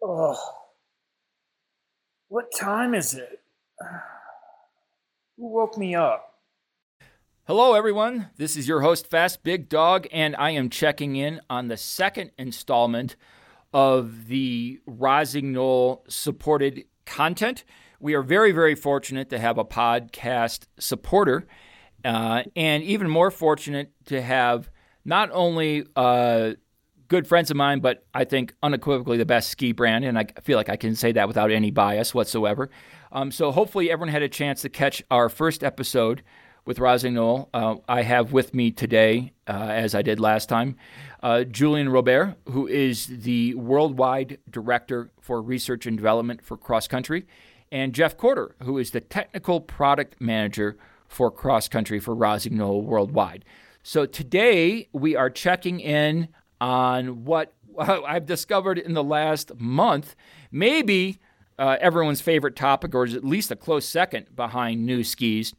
Oh, what time is it? Who woke me up? Hello, everyone. This is your host, Fast Big Dog, and I am checking in on the second installment of the Rossignol supported content. We are very, very fortunate to have a podcast supporter, uh, and even more fortunate to have not only uh, good friends of mine, but I think unequivocally the best ski brand, and I feel like I can say that without any bias whatsoever. Um, so hopefully everyone had a chance to catch our first episode with Rossignol. Uh, I have with me today, uh, as I did last time, uh, Julian Robert, who is the worldwide director for research and development for cross country, and Jeff Courter, who is the technical product manager for cross country for Rossignol worldwide. So today we are checking in on what I've discovered in the last month, maybe uh, everyone's favorite topic, or is at least a close second behind new skis,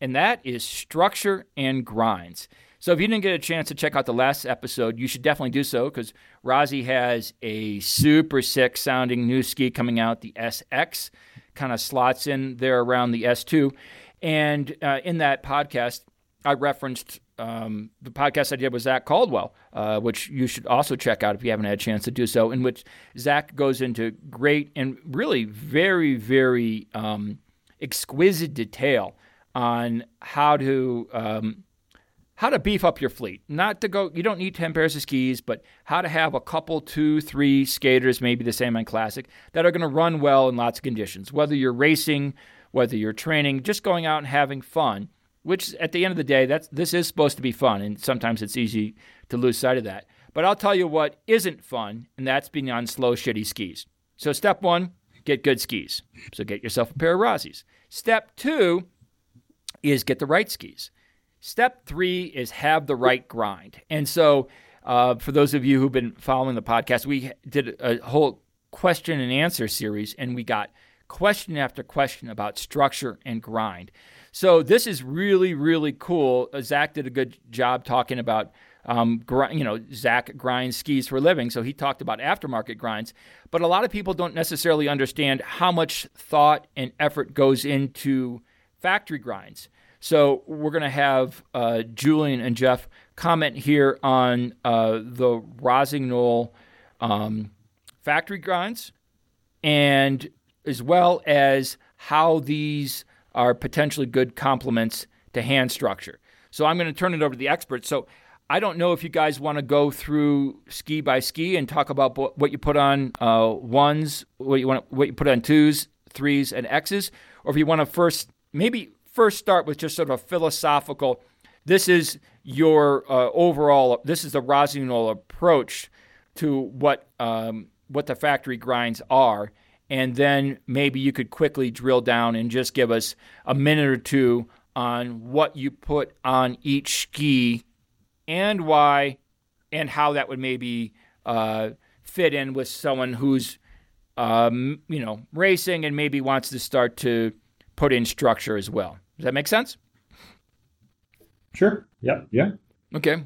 and that is structure and grinds. So if you didn't get a chance to check out the last episode, you should definitely do so because Rossi has a super sick sounding new ski coming out, the SX, kind of slots in there around the S2. And uh, in that podcast, I referenced um, the podcast I did with Zach Caldwell, uh, which you should also check out if you haven't had a chance to do so, in which Zach goes into great and really very, very um, exquisite detail on how to um, how to beef up your fleet. Not to go, you don't need 10 pairs of skis, but how to have a couple, two, three skaters, maybe the same on Classic, that are going to run well in lots of conditions. Whether you're racing, whether you're training, just going out and having fun which at the end of the day, that's this is supposed to be fun, and sometimes it's easy to lose sight of that. But I'll tell you what isn't fun, and that's being on slow, shitty skis. So step one, get good skis. So get yourself a pair of Rossis. Step two is get the right skis. Step three is have the right grind. And so, uh, for those of you who've been following the podcast, we did a whole question and answer series, and we got question after question about structure and grind. So this is really, really cool. Uh, Zach did a good job talking about, um, gr- you know, Zach grinds skis for a living. So he talked about aftermarket grinds. But a lot of people don't necessarily understand how much thought and effort goes into factory grinds. So we're going to have uh, Julian and Jeff comment here on uh, the Rossignol um, factory grinds and as well as how these are potentially good complements to hand structure. So I'm going to turn it over to the experts. So I don't know if you guys want to go through ski by ski and talk about what you put on uh, ones, what you want, what you put on twos, threes, and X's, or if you want to first maybe first start with just sort of a philosophical. This is your uh, overall. This is the Rossignol approach to what um, what the factory grinds are, and then maybe you could quickly drill down and just give us a minute or two on what you put on each ski and why and how that would maybe uh, fit in with someone who's um, you know racing and maybe wants to start to put in structure as well. Does that make sense? Sure. Yep. Yeah. Okay.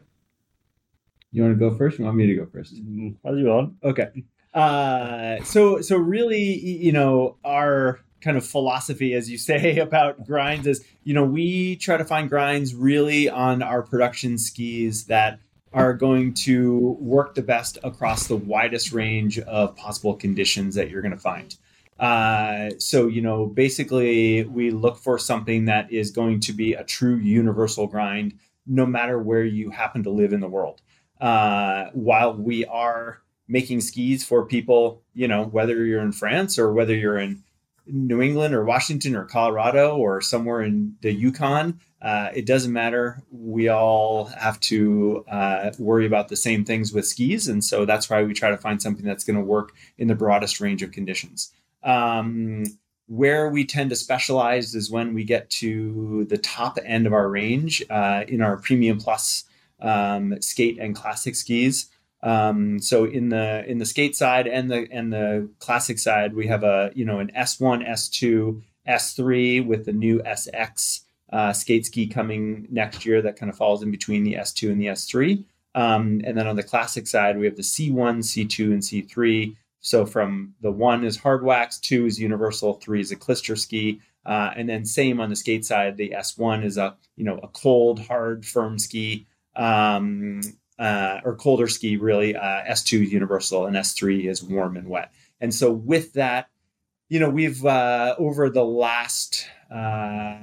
You want to go first? You want me to go first? Mm, as you want. Okay uh, so so really, you know, our kind of philosophy, as you say, about grinds is, you know, we try to find grinds really on our production skis that are going to work the best across the widest range of possible conditions that you're going to find. Uh, so, you know, basically, we look for something that is going to be a true universal grind, no matter where you happen to live in the world. Uh, while we are making skis for people, you know, whether you're in France or whether you're in New England or Washington or Colorado or somewhere in the Yukon. Uh, it doesn't matter. We all have to uh, worry about the same things with skis. And so that's why we try to find something that's going to work in the broadest range of conditions. Um, where we tend to specialize is when we get to the top end of our range uh, in our premium plus um, skate and classic skis. Um, so in the in the skate side and the and the classic side, we have a you know an S1, S2, S3 with the new SX uh, skate ski coming next year that kind of falls in between the S2 and the S3. Um, and then on the classic side, we have the C1, C2, and C3 So from the one is hard wax, two is universal, three is a clister ski, uh, and then same on the skate side. The S1 is a you know a cold, hard, firm ski, um, uh, or colder ski really. Uh, S2 is universal, and S3 is warm and wet. And so with that, you know, we've uh, over the last uh,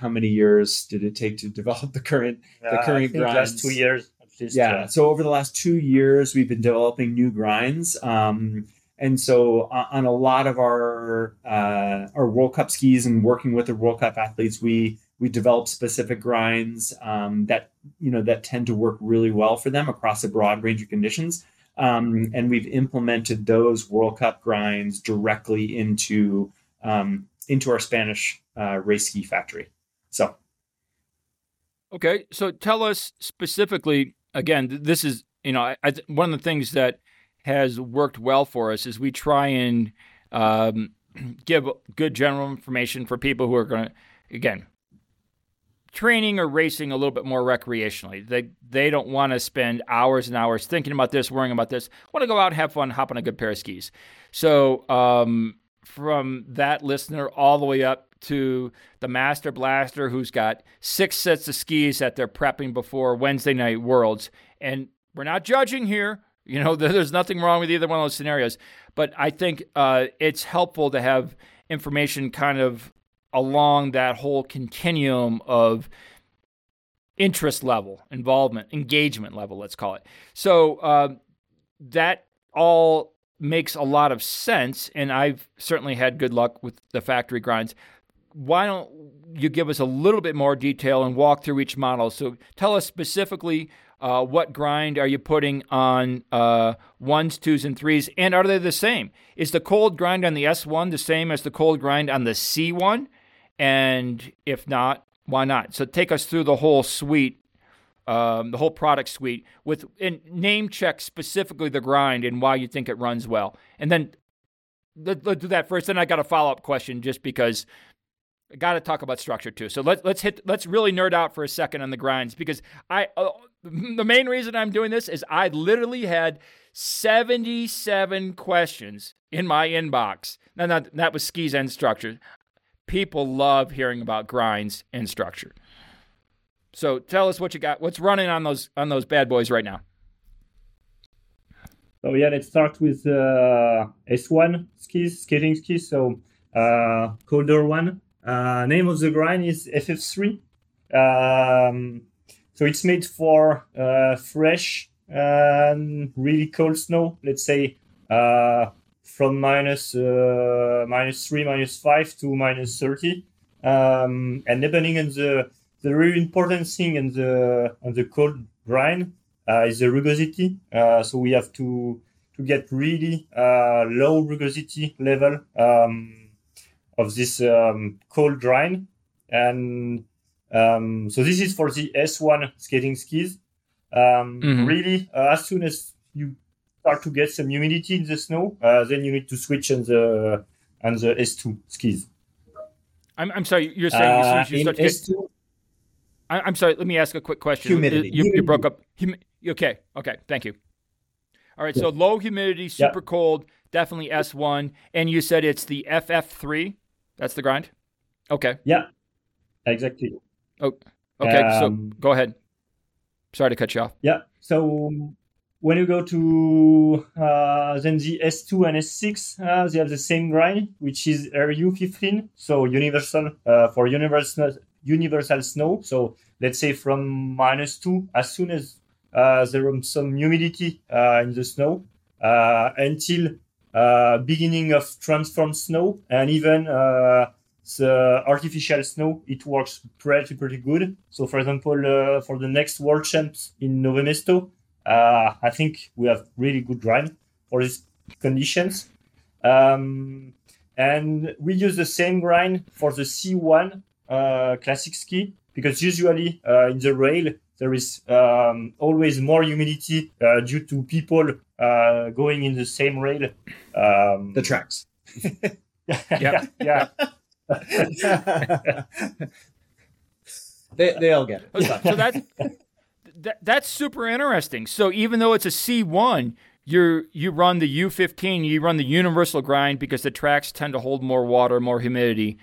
how many years did it take to develop the current the current grinds? last two years yeah. So over the last two years, we've been developing new grinds. Um, and so on, on a lot of our uh, our World Cup skis and working with the World Cup athletes, we we develop specific grinds um, that you know that tend to work really well for them across a broad range of conditions. Um, and we've implemented those World Cup grinds directly into um, into our Spanish uh, race ski factory. So Okay, so tell us specifically. Again, this is you know I, I, one of the things that has worked well for us is we try and um, give good general information for people who are going to again training or racing a little bit more recreationally. They they don't want to spend hours and hours thinking about this, worrying about this. Want to go out, have fun, hop on a good pair of skis. So um, from that listener all the way up to the master blaster who's got six sets of skis that they're prepping before Wednesday night worlds. And we're not judging here. You know, there's nothing wrong with either one of those scenarios. But I think uh, it's helpful to have information kind of along that whole continuum of interest level, involvement, engagement level, let's call it. So uh, that all makes a lot of sense. And I've certainly had good luck with the factory grinds why don't you give us a little bit more detail and walk through each model? So tell us specifically uh, what grind are you putting on uh, ones, twos, and threes, and are they the same? Is the cold grind on the S1 the same as the cold grind on the C1? And if not, why not? So take us through the whole suite, um, the whole product suite, with and name check specifically the grind and why you think it runs well, and then let, us do that first. Then I got a follow up question just because I got to talk about structure too. So let's let's hit let's really nerd out for a second on the grinds because I uh, the main reason I'm doing this is I literally had 77 questions in my inbox. Now that that was skis and structure. People love hearing about grinds and structure. So tell us what you got. What's running on those on those bad boys right now? So yeah, let's start with uh, S1 skis, skating skis. So uh, colder one. Uh, name of the grind is FF3. Um, so it's made for uh, fresh really cold snow. Let's say uh, from minus, uh, minus three, minus five to minus thirty. Um, and depending on the the really important thing on the on the cold grind uh, is the rugosity. Uh, so we have to to get really uh, low rugosity level um, of this um, cold grind, and um, so this is for the S1 skating skis. Um, Mhm. Really, uh, as soon as you start to get some humidity in the snow, uh, then you need to switch on the on the S2 skis. I'm, I'm sorry. You're saying uh, you start to get, S2, I- I'm sorry. Let me ask a quick question. Humidity. You, you broke up. Humi- okay. Okay. Thank you. All right. So low humidity, super cold, definitely S1. And you said it's the FF3. That's the grind. Okay. Yeah, exactly. Oh. Okay. so Um, go ahead. Sorry to cut you off. Yeah. So when you go to uh, then the S2 and SX, uh, they have the same grind, which is RU15, so universal uh, for universal universal snow. So let's say from minus two, as soon as uh, there is some humidity uh, in the snow, uh, until uh, beginning of transformed snow, and even uh, the artificial snow, it works pretty pretty good. So, for example, for the next World Champs in Novo Mesto, uh, I think we have really good grind for these conditions. Um, and we use the same grind for the C1 uh, classic ski because usually uh, in the rail there is um, always more humidity uh, due to people uh, going in the same rail. Um, the tracks. yeah, yeah. they, they all get it. Okay, So that's that, that's super interesting. So even though it's a C1, you you run the U15, you run the universal grind because the tracks tend to hold more water, more humidity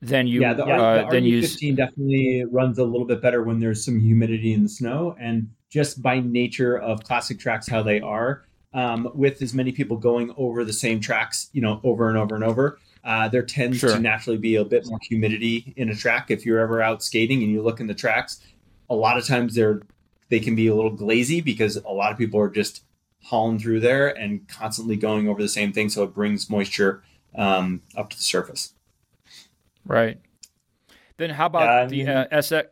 than you yeah the, uh, the you RU15 definitely runs a little bit better when there's some humidity in the snow and just by nature of classic tracks how they are um, with as many people going over the same tracks you know over and over and over uh, there tends Sure. to naturally be a bit more humidity in a track if you're ever out skating and you look in the tracks a lot of times they're they can be a little glazy because a lot of people are just hauling through there and constantly going over the same thing so it brings moisture um, up to the surface right. Then how about I the uh, SX?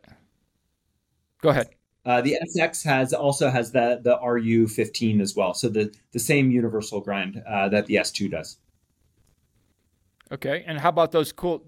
Go ahead. Uh, the SX has also has the the RU15 as well, so the the same universal grind uh, that the S2 does. Okay, and how about those cool?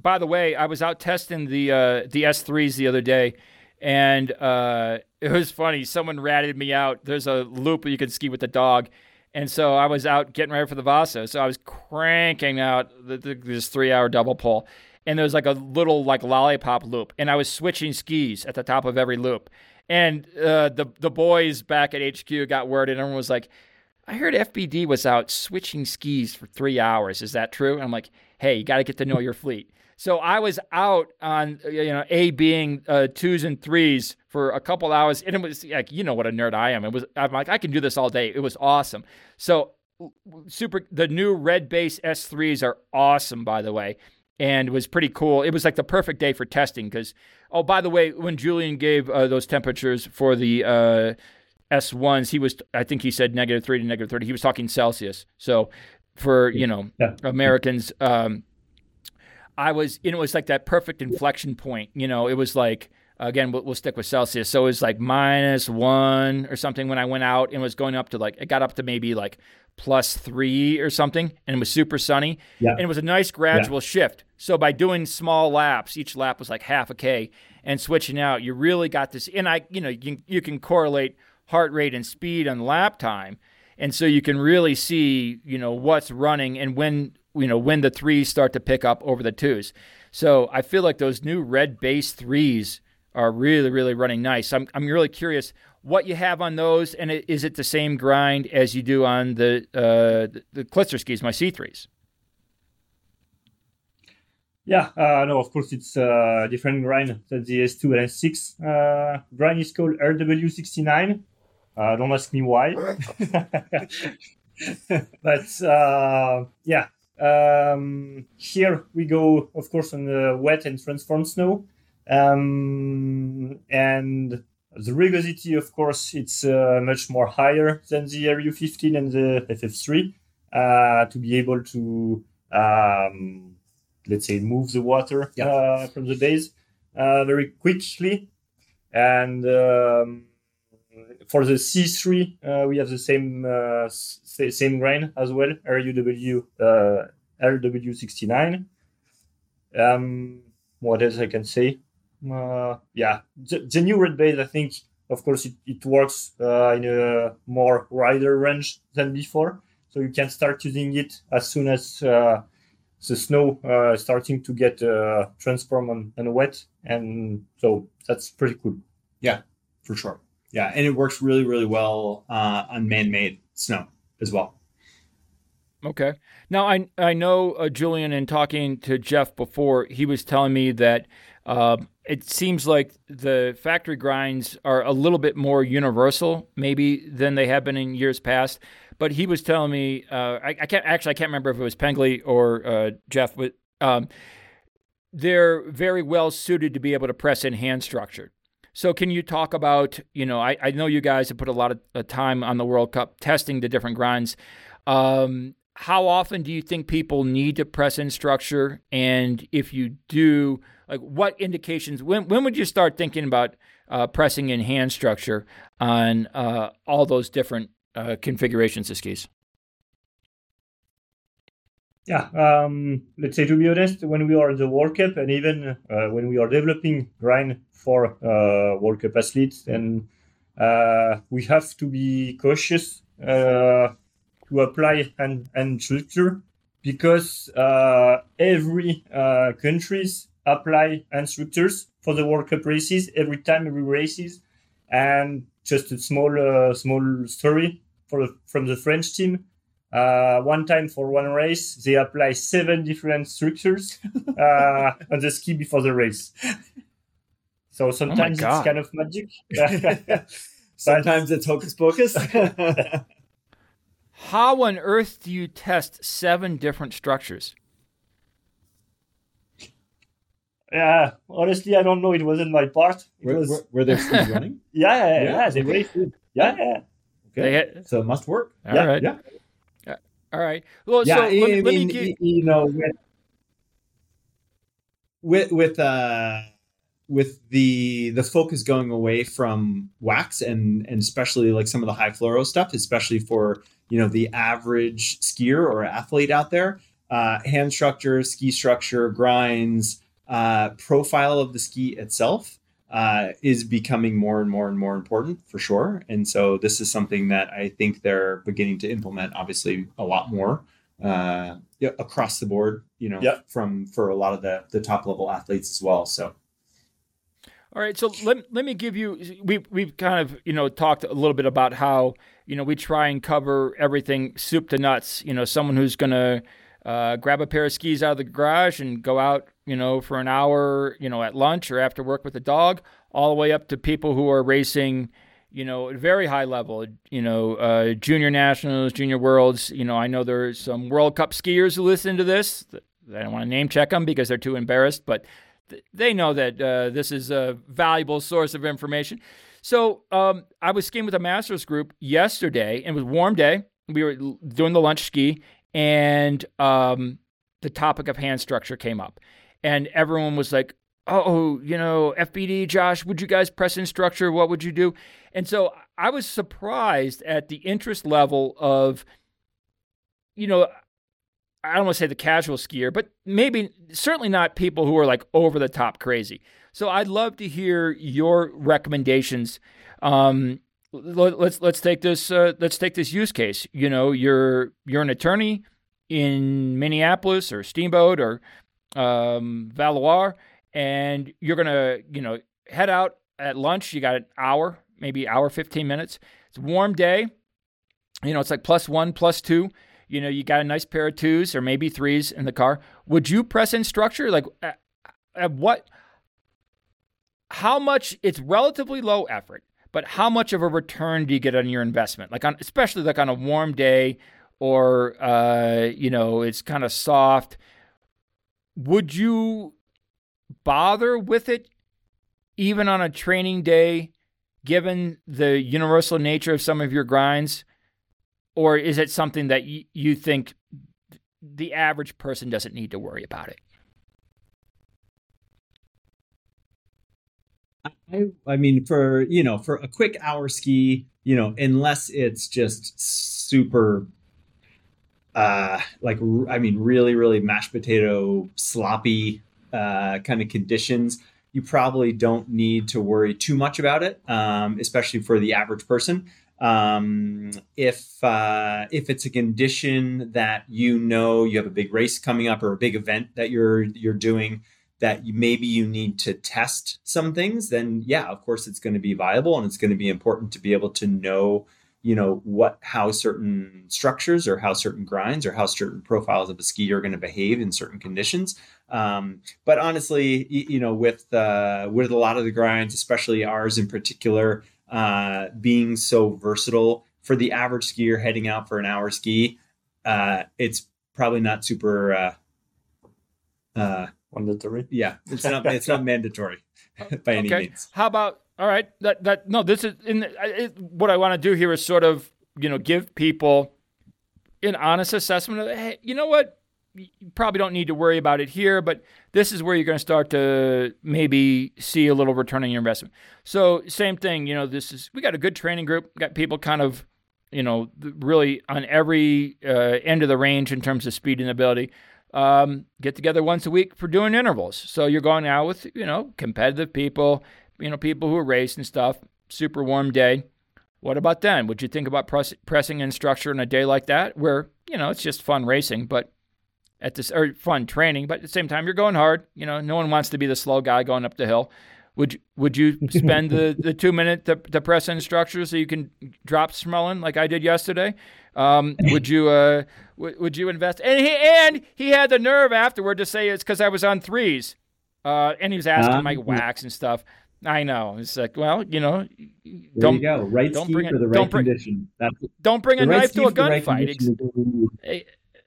By the way, I was out testing the uh, the S3s the other day, and uh, it was funny. Someone ratted me out. There's a loop you can ski with the dog, and so I was out getting ready for the Vasa. So I was cranking out the, the, this three hour double pull, and there was like a little like lollipop loop, and I was switching skis at the top of every loop. And uh, the the boys back at HQ got word, and everyone was like, I heard FBD was out switching skis for three hours. Is that true? And I'm like, hey, you got to get to know your fleet. So I was out on, you know, A being uh, twos and threes for a couple hours, and it was like, you know what a nerd I am. It was, I'm like, I can do this all day. It was awesome. So super, the new red base S3s are awesome, by the way, and was pretty cool. It was like the perfect day for testing because, oh, by the way, when Julian gave uh, those temperatures for the uh, S1s, he was, I think he said negative three to negative 30. He was talking Celsius. So for, you know, Yeah. Americans, um, I was, you know, it was like that perfect inflection point. You know, it was like, again, we'll, we'll stick with Celsius. So it was like minus one or something when I went out and was going up to like, it got up to maybe like plus three or something and it was super sunny. Yeah. And it was a nice gradual shift. So by doing small laps, each lap was like half a K and switching out, you really got this. And I, you know, you, you can correlate heart rate and speed and lap time. And so you can really see, you know, what's running and when, you know, when the threes start to pick up over the twos. So I feel like those new red base threes are really, really running nice. I'm, I'm really curious what you have on those, and is it the same grind as you do on the uh, the, Klister skis, my C3s? Yeah, uh, no, of course it's a different grind than the S2 and SX. Uh, grind is called RW69. Uh, don't ask me why. but uh, yeah, um, here we go, of course, on the wet and transformed snow. Um, and the rugosity, of course, it's uh, much more higher than the RU15 and the FF3 uh, to be able to, um, let's say, move the water Yeah. uh, from the base uh, very quickly. And um, for the C3, uh, we have the same uh, same grain as well, RUW uh, RW69. Um, what else I can say? Uh, yeah, the, the new red base, I think, of course, it, it works uh, in a more wider range than before. So you can start using it as soon as uh, the snow uh, starting to get uh, transformed and wet. And so that's pretty cool. Yeah, for sure. Yeah, and it works really, really well uh, on man-made snow as well. Okay. Now I I know uh, Julian in talking to Jeff before he was telling me that um, it seems like the factory grinds are a little bit more universal maybe than they have been in years past. But he was telling me uh, I, I can't actually I can't remember if it was Pengley or uh, Jeff, but um, they're very well suited to be able to press in hand structure. So can you talk about you know I, I know you guys have put a lot of uh, time on the World Cup testing the different grinds. Um, how often do you think people need to press in structure? And if you do, like what indications, when, when would you start thinking about uh, pressing in hand structure on uh, all those different uh, configurations of skis? Yeah, um, let's say to be honest, when we are the World Cup and even uh, when we are developing grind for uh, World Cup athletes, and uh, we have to be cautious uh, to apply and and structure because uh, every uh, countries apply and structures for the World Cup races every time every races, and just a small small story for from the French team. Uh, one time for one race, they apply seven different structures uh, on the ski before the race. So sometimes it's kind of magic. Sometimes it's hocus pocus. How on earth do you test seven different structures? yeah, honestly, I don't know. It wasn't my part. It were, was, were, were there skis running? yeah, yeah, Yeah, yeah, they very good. Yeah, yeah. Okay. Had- so it must work. All yeah, right. Yeah. All right. Well, yeah, so I let, me- mean, let me get, you know, with with with uh with the the focus going away from wax and and especially like some of the high fluoro stuff, especially for you know the average skier or athlete out there, uh, hand structure, ski structure, grinds, uh, profile of the ski itself. Uh, is becoming more and more and more important for sure. And so this is something that I think they're beginning to implement, obviously, a lot more uh, across the board. You know, Yeah. from for a lot of the the top level athletes as well. So All right, so let, let me give you we we've kind of you know talked a little bit about how you know we try and cover everything soup to nuts. You know, someone who's gonna uh, grab a pair of skis out of the garage and go out you know for an hour you know at lunch or after work with the dog, all the way up to people who are racing. You know, at a very high level. You know, uh, junior nationals, junior worlds. You know, I know there's some World Cup skiers who listen to this. I don't want to name check them because they're too embarrassed, but th- they know that uh, this is a valuable source of information. So um, I was skiing with a masters group yesterday, and it was a warm day. We were doing the lunch ski, and um, the topic of hand structure came up, and everyone was like, "Oh, you know, FBD, Josh, would you guys press in structure? What would you do?" And so I was surprised at the interest level of, you know, I don't want to say the casual skier, but maybe certainly not people who are like over the top crazy. So I'd love to hear your recommendations. Um, let's let's take this uh, let's take this use case. You know, you're you're an attorney in Minneapolis or Steamboat or um, Valois, and you're gonna you know head out at lunch. You got an hour, maybe hour fifteen minutes. It's a warm day. You know, it's like plus one, plus two you know, you got a nice pair of twos or maybe threes in the car. Would you press in structure? Like, at, at what? How much? It's relatively low effort, but how much of a return do you get on your investment? Like on, especially like on a warm day, or uh, you know, it's kind of soft. Would you bother with it, even on a training day, given the universal nature of some of your grinds? or is it something that y- you think the average person doesn't need to worry about it? I, I mean, for you know, for a quick hour ski, you know, unless it's just super, uh, like I mean, really, really mashed potato sloppy uh, kind of conditions, you probably don't need to worry too much about it, um, especially for the average person. Um, if uh, if it's a condition that you know you have a big race coming up or a big event that you're you're doing that maybe you need to test some things, then yeah, of course it's going to be viable and it's going to be important to be able to know, you know, what how certain structures or how certain grinds or how certain profiles of a ski are going to behave in certain conditions. Um, but honestly, you, know, with uh, with a lot of the grinds, especially ours in particular, uh, being so versatile for the average skier heading out for an hour ski, uh, it's probably not super. Mandatory. yeah, it's not. It's not mandatory by any okay. means. How about all right? That that no. This is in the, it, what I want to do here is sort of you know give people an honest assessment of hey, you know what you probably don't need to worry about it here, but this is where you're going to start to maybe see a little return on your investment. So same thing, you know, this is we got a good training group, got people kind of, you know, really on every uh, end of the range in terms of speed and ability. Um, get together once a week for doing intervals. So you're going out with, you know, competitive people, you know, people who race and stuff. Super warm day. What about then? Would you think about press, pressing in structure on a day like that, where you know it's just fun racing, but at this or fun training, but at the same time you're going hard. You know, no one wants to be the slow guy going up the hill. Would you, would you spend the, the two minute to, to press in structure so you can drop smelling like I did yesterday? Um, would you uh, w- would you invest? And he and he had the nerve afterward to say it's because I was on threes, uh, and he was asking Um, my wax and stuff. I know. It's like, well, you know, don't you go. Right don't bring it- the right don't bring- condition. That's don't bring a knife to a the right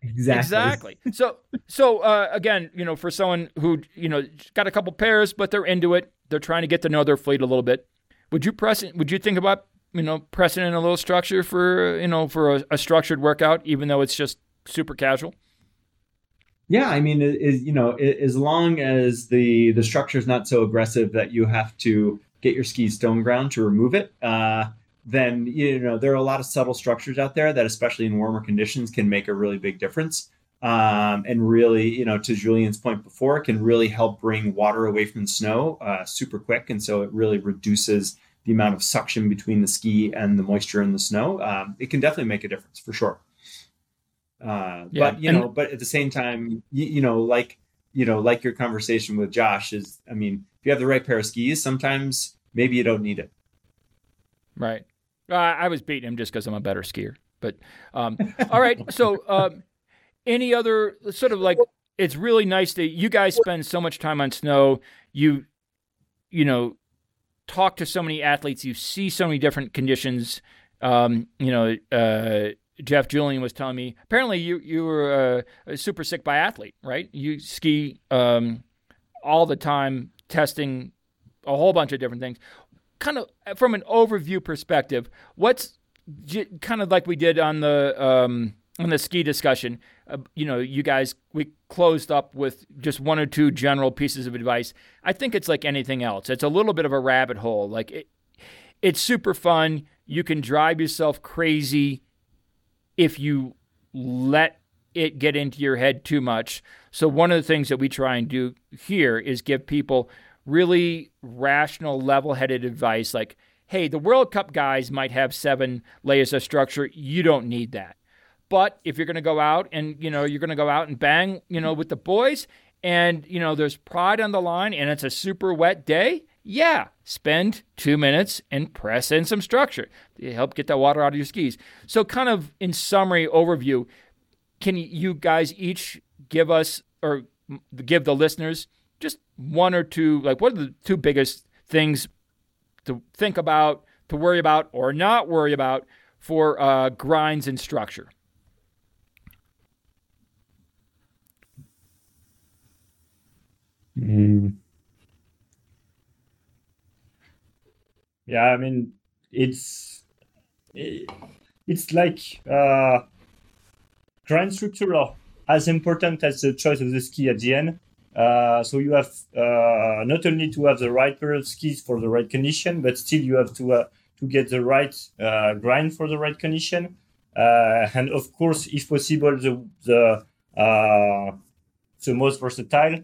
gunfight. Ex- condition is what we- Exactly. Exactly. So, so uh, again, you know, for someone who you know got a couple pairs, but they're into it, they're trying to get to know their fleet a little bit. Would you press? Would you think about you know pressing in a little structure for you know for a, a structured workout, even though it's just super casual? Yeah, I mean, it- you know, as long as the the structure is not so aggressive that you have to get your skis stone ground to remove it, uh, then you know there are a lot of subtle structures out there that, especially in warmer conditions, can make a really big difference. Um, and really, you know, to Julian's point before, can really help bring water away from the snow uh, super quick, and so it really reduces the amount of suction between the ski and the moisture in the snow. Um, it can definitely make a difference for sure. Uh, Yeah, but you and- know, but at the same time, you, you know, like you know, like your conversation with Josh is, I mean, if you have the right pair of skis, sometimes maybe you don't need it. Right. Uh, I was beating him just because I'm a better skier. But um, all right. So, um, any other sort of like it's really nice that you guys spend so much time on snow. You, you know, talk to so many athletes. You see so many different conditions. Um, you know, uh, Jeff Julian was telling me apparently you you were a, a super sick biathlete, right? You ski um, all the time, testing a whole bunch of different things kind of from an overview perspective, what's kind of like we did on the um, on the ski discussion. Uh, you know, you guys we closed up with just one or two general pieces of advice. I think it's like anything else. It's a little bit of a rabbit hole. Like it, it's super fun. You can drive yourself crazy if you let it get into your head too much. So one of the things that we try and do here is give people really rational, level-headed advice like, "Hey, the World Cup guys might have seven layers of structure. You don't need that." But if you're going to go out and, you know, you're going to go out and bang, you know, with the boys and, you know, there's pride on the line and it's a super wet day, yeah, spend two minutes and press in some structure. to help get that water out of your skis. So, kind of in summary, overview, can you guys each give us or give the listeners just one or two, like, what are the two biggest things to think about, to worry about, or not worry about for uh, grinds and structure? Mm. Yeah, I mean, it's it- it's like uh, grind structure as important as the choice of the ski at the end. Uh, so you have uh, not only to have the right pair of skis for the right condition, but still you have to uh, to get the right uh, grind for the right condition, uh, and of course, if possible, the the the most versatile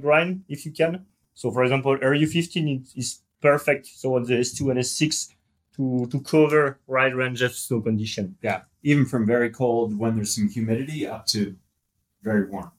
grind if you can. So, for example, RU15 is- is perfect. So on the S2 and SX to to cover wide range of snow condition. Yeah, even from very cold when there's some humidity up to very warm.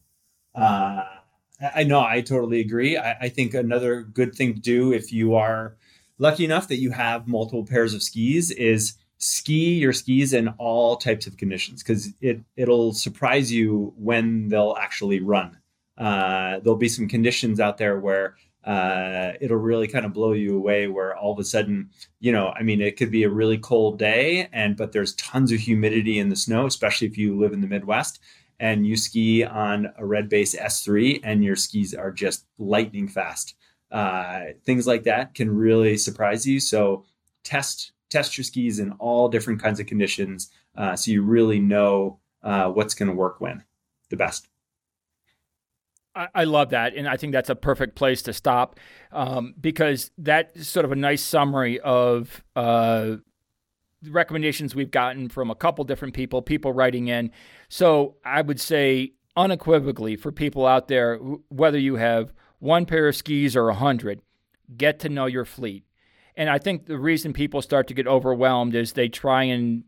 I I know, I totally agree. I, I think another good thing to do if you are lucky enough that you have multiple pairs of skis is ski your skis in all types of conditions because it it'll surprise you when they'll actually run. Uh, there'll be some conditions out there where uh, it'll really kind of blow you away. Where all of a sudden, you know, I mean, it could be a really cold day, and but there's tons of humidity in the snow, especially if you live in the Midwest and you ski on a red base S3 and your skis are just lightning fast. Uh, things like that can really surprise you. So test test your skis in all different kinds of conditions uh, so you really know uh, what's going to work when the best. I, love that, and I think that's a perfect place to stop um, because that's sort of a nice summary of uh, recommendations we've gotten from a couple different people, people writing in. So I would say unequivocally for people out there, whether you have one pair of skis or a hundred, get to know your fleet. And I think the reason people start to get overwhelmed is they try and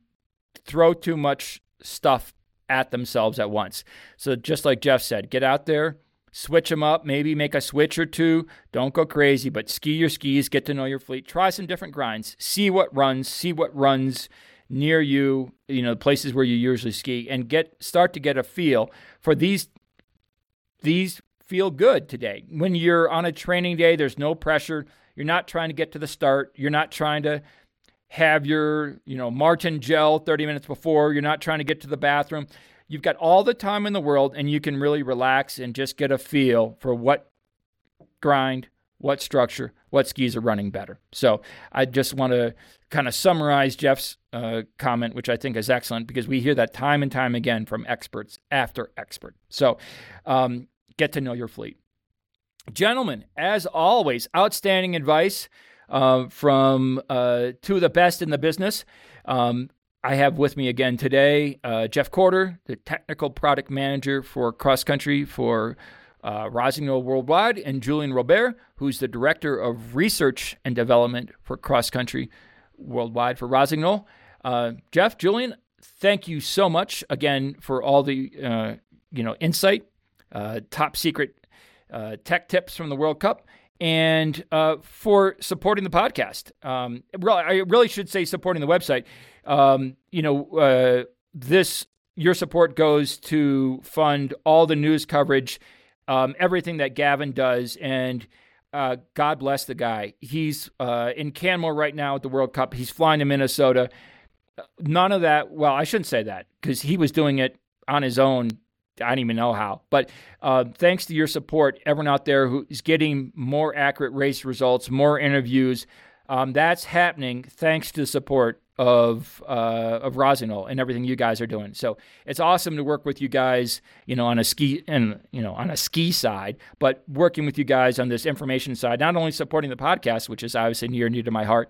throw too much stuff at themselves at once. So just like Jeff said, get out there, switch them up, maybe make a switch or two. Don't go crazy, but ski your skis, get to know your fleet, try some different grinds, see what runs, see what runs near you, you know, places where you usually ski and get start to get a feel for these these feel good today. When you're on a training day, there's no pressure. You're not trying to get to the start. You're not trying to have your, you know, Maurten gel 30 minutes before. You're not trying to get to the bathroom. You've got all the time in the world and you can really relax and just get a feel for what grind, what structure, what skis are running better. So I just want to kind of summarize Jeff's uh, comment, which I think is excellent because we hear that time and time again from experts after expert. So um, get to know your fleet. Gentlemen, as always, outstanding advice uh, from uh, two of the best in the business. Um, I have with me again today uh, Jeff Courter, the technical product manager for cross country for uh, Worldwide, and Julian Robert, who's the director of research and development for cross country worldwide for Rossignol. Uh, Jeff, Julian, thank you so much again for all the uh, you know insight, uh, top secret uh, tech tips from the World Cup, and uh, for supporting the podcast. Um, I really should say supporting the website. Um, you know, uh, this your support goes to fund all the news coverage, um, everything that Gavin does, and uh, God bless the guy. He's uh, in Canmore right now at the World Cup. He's flying to Minnesota. None of that. Well, I shouldn't say that because he was doing it on his own. I don't even know how. But uh, thanks to your support, everyone out there who is getting more accurate race results, more interviews, um, that's happening thanks to the support of uh, of Rossignol and everything you guys are doing. So it's awesome to work with you guys, you know, on a ski and you know on a ski side, but working with you guys on this information side, not only supporting the podcast, which is obviously near and dear to my heart,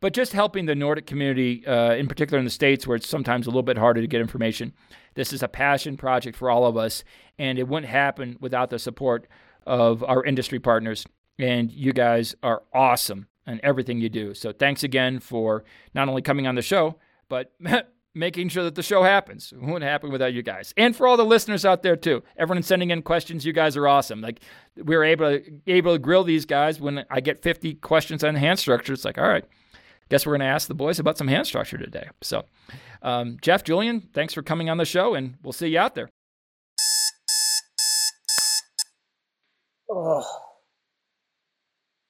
but just helping the Nordic community, uh, in particular in the states where it's sometimes a little bit harder to get information. This is a passion project for all of us, and it wouldn't happen without the support of our industry partners. And you guys are awesome and everything you do. So thanks again for not only coming on the show, but making sure that the show happens. It wouldn't happen without you guys. And for all the listeners out there too. Everyone sending in questions, you guys are awesome. Like we were able to able to grill these guys when I get 50 questions on hand structure. It's like, all right, guess we're going to ask the boys about some hand structure today. So, um, Jeff, Julian, thanks for coming on the show, and we'll see you out there. Oh,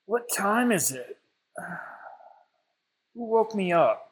what time is it? Who woke me up?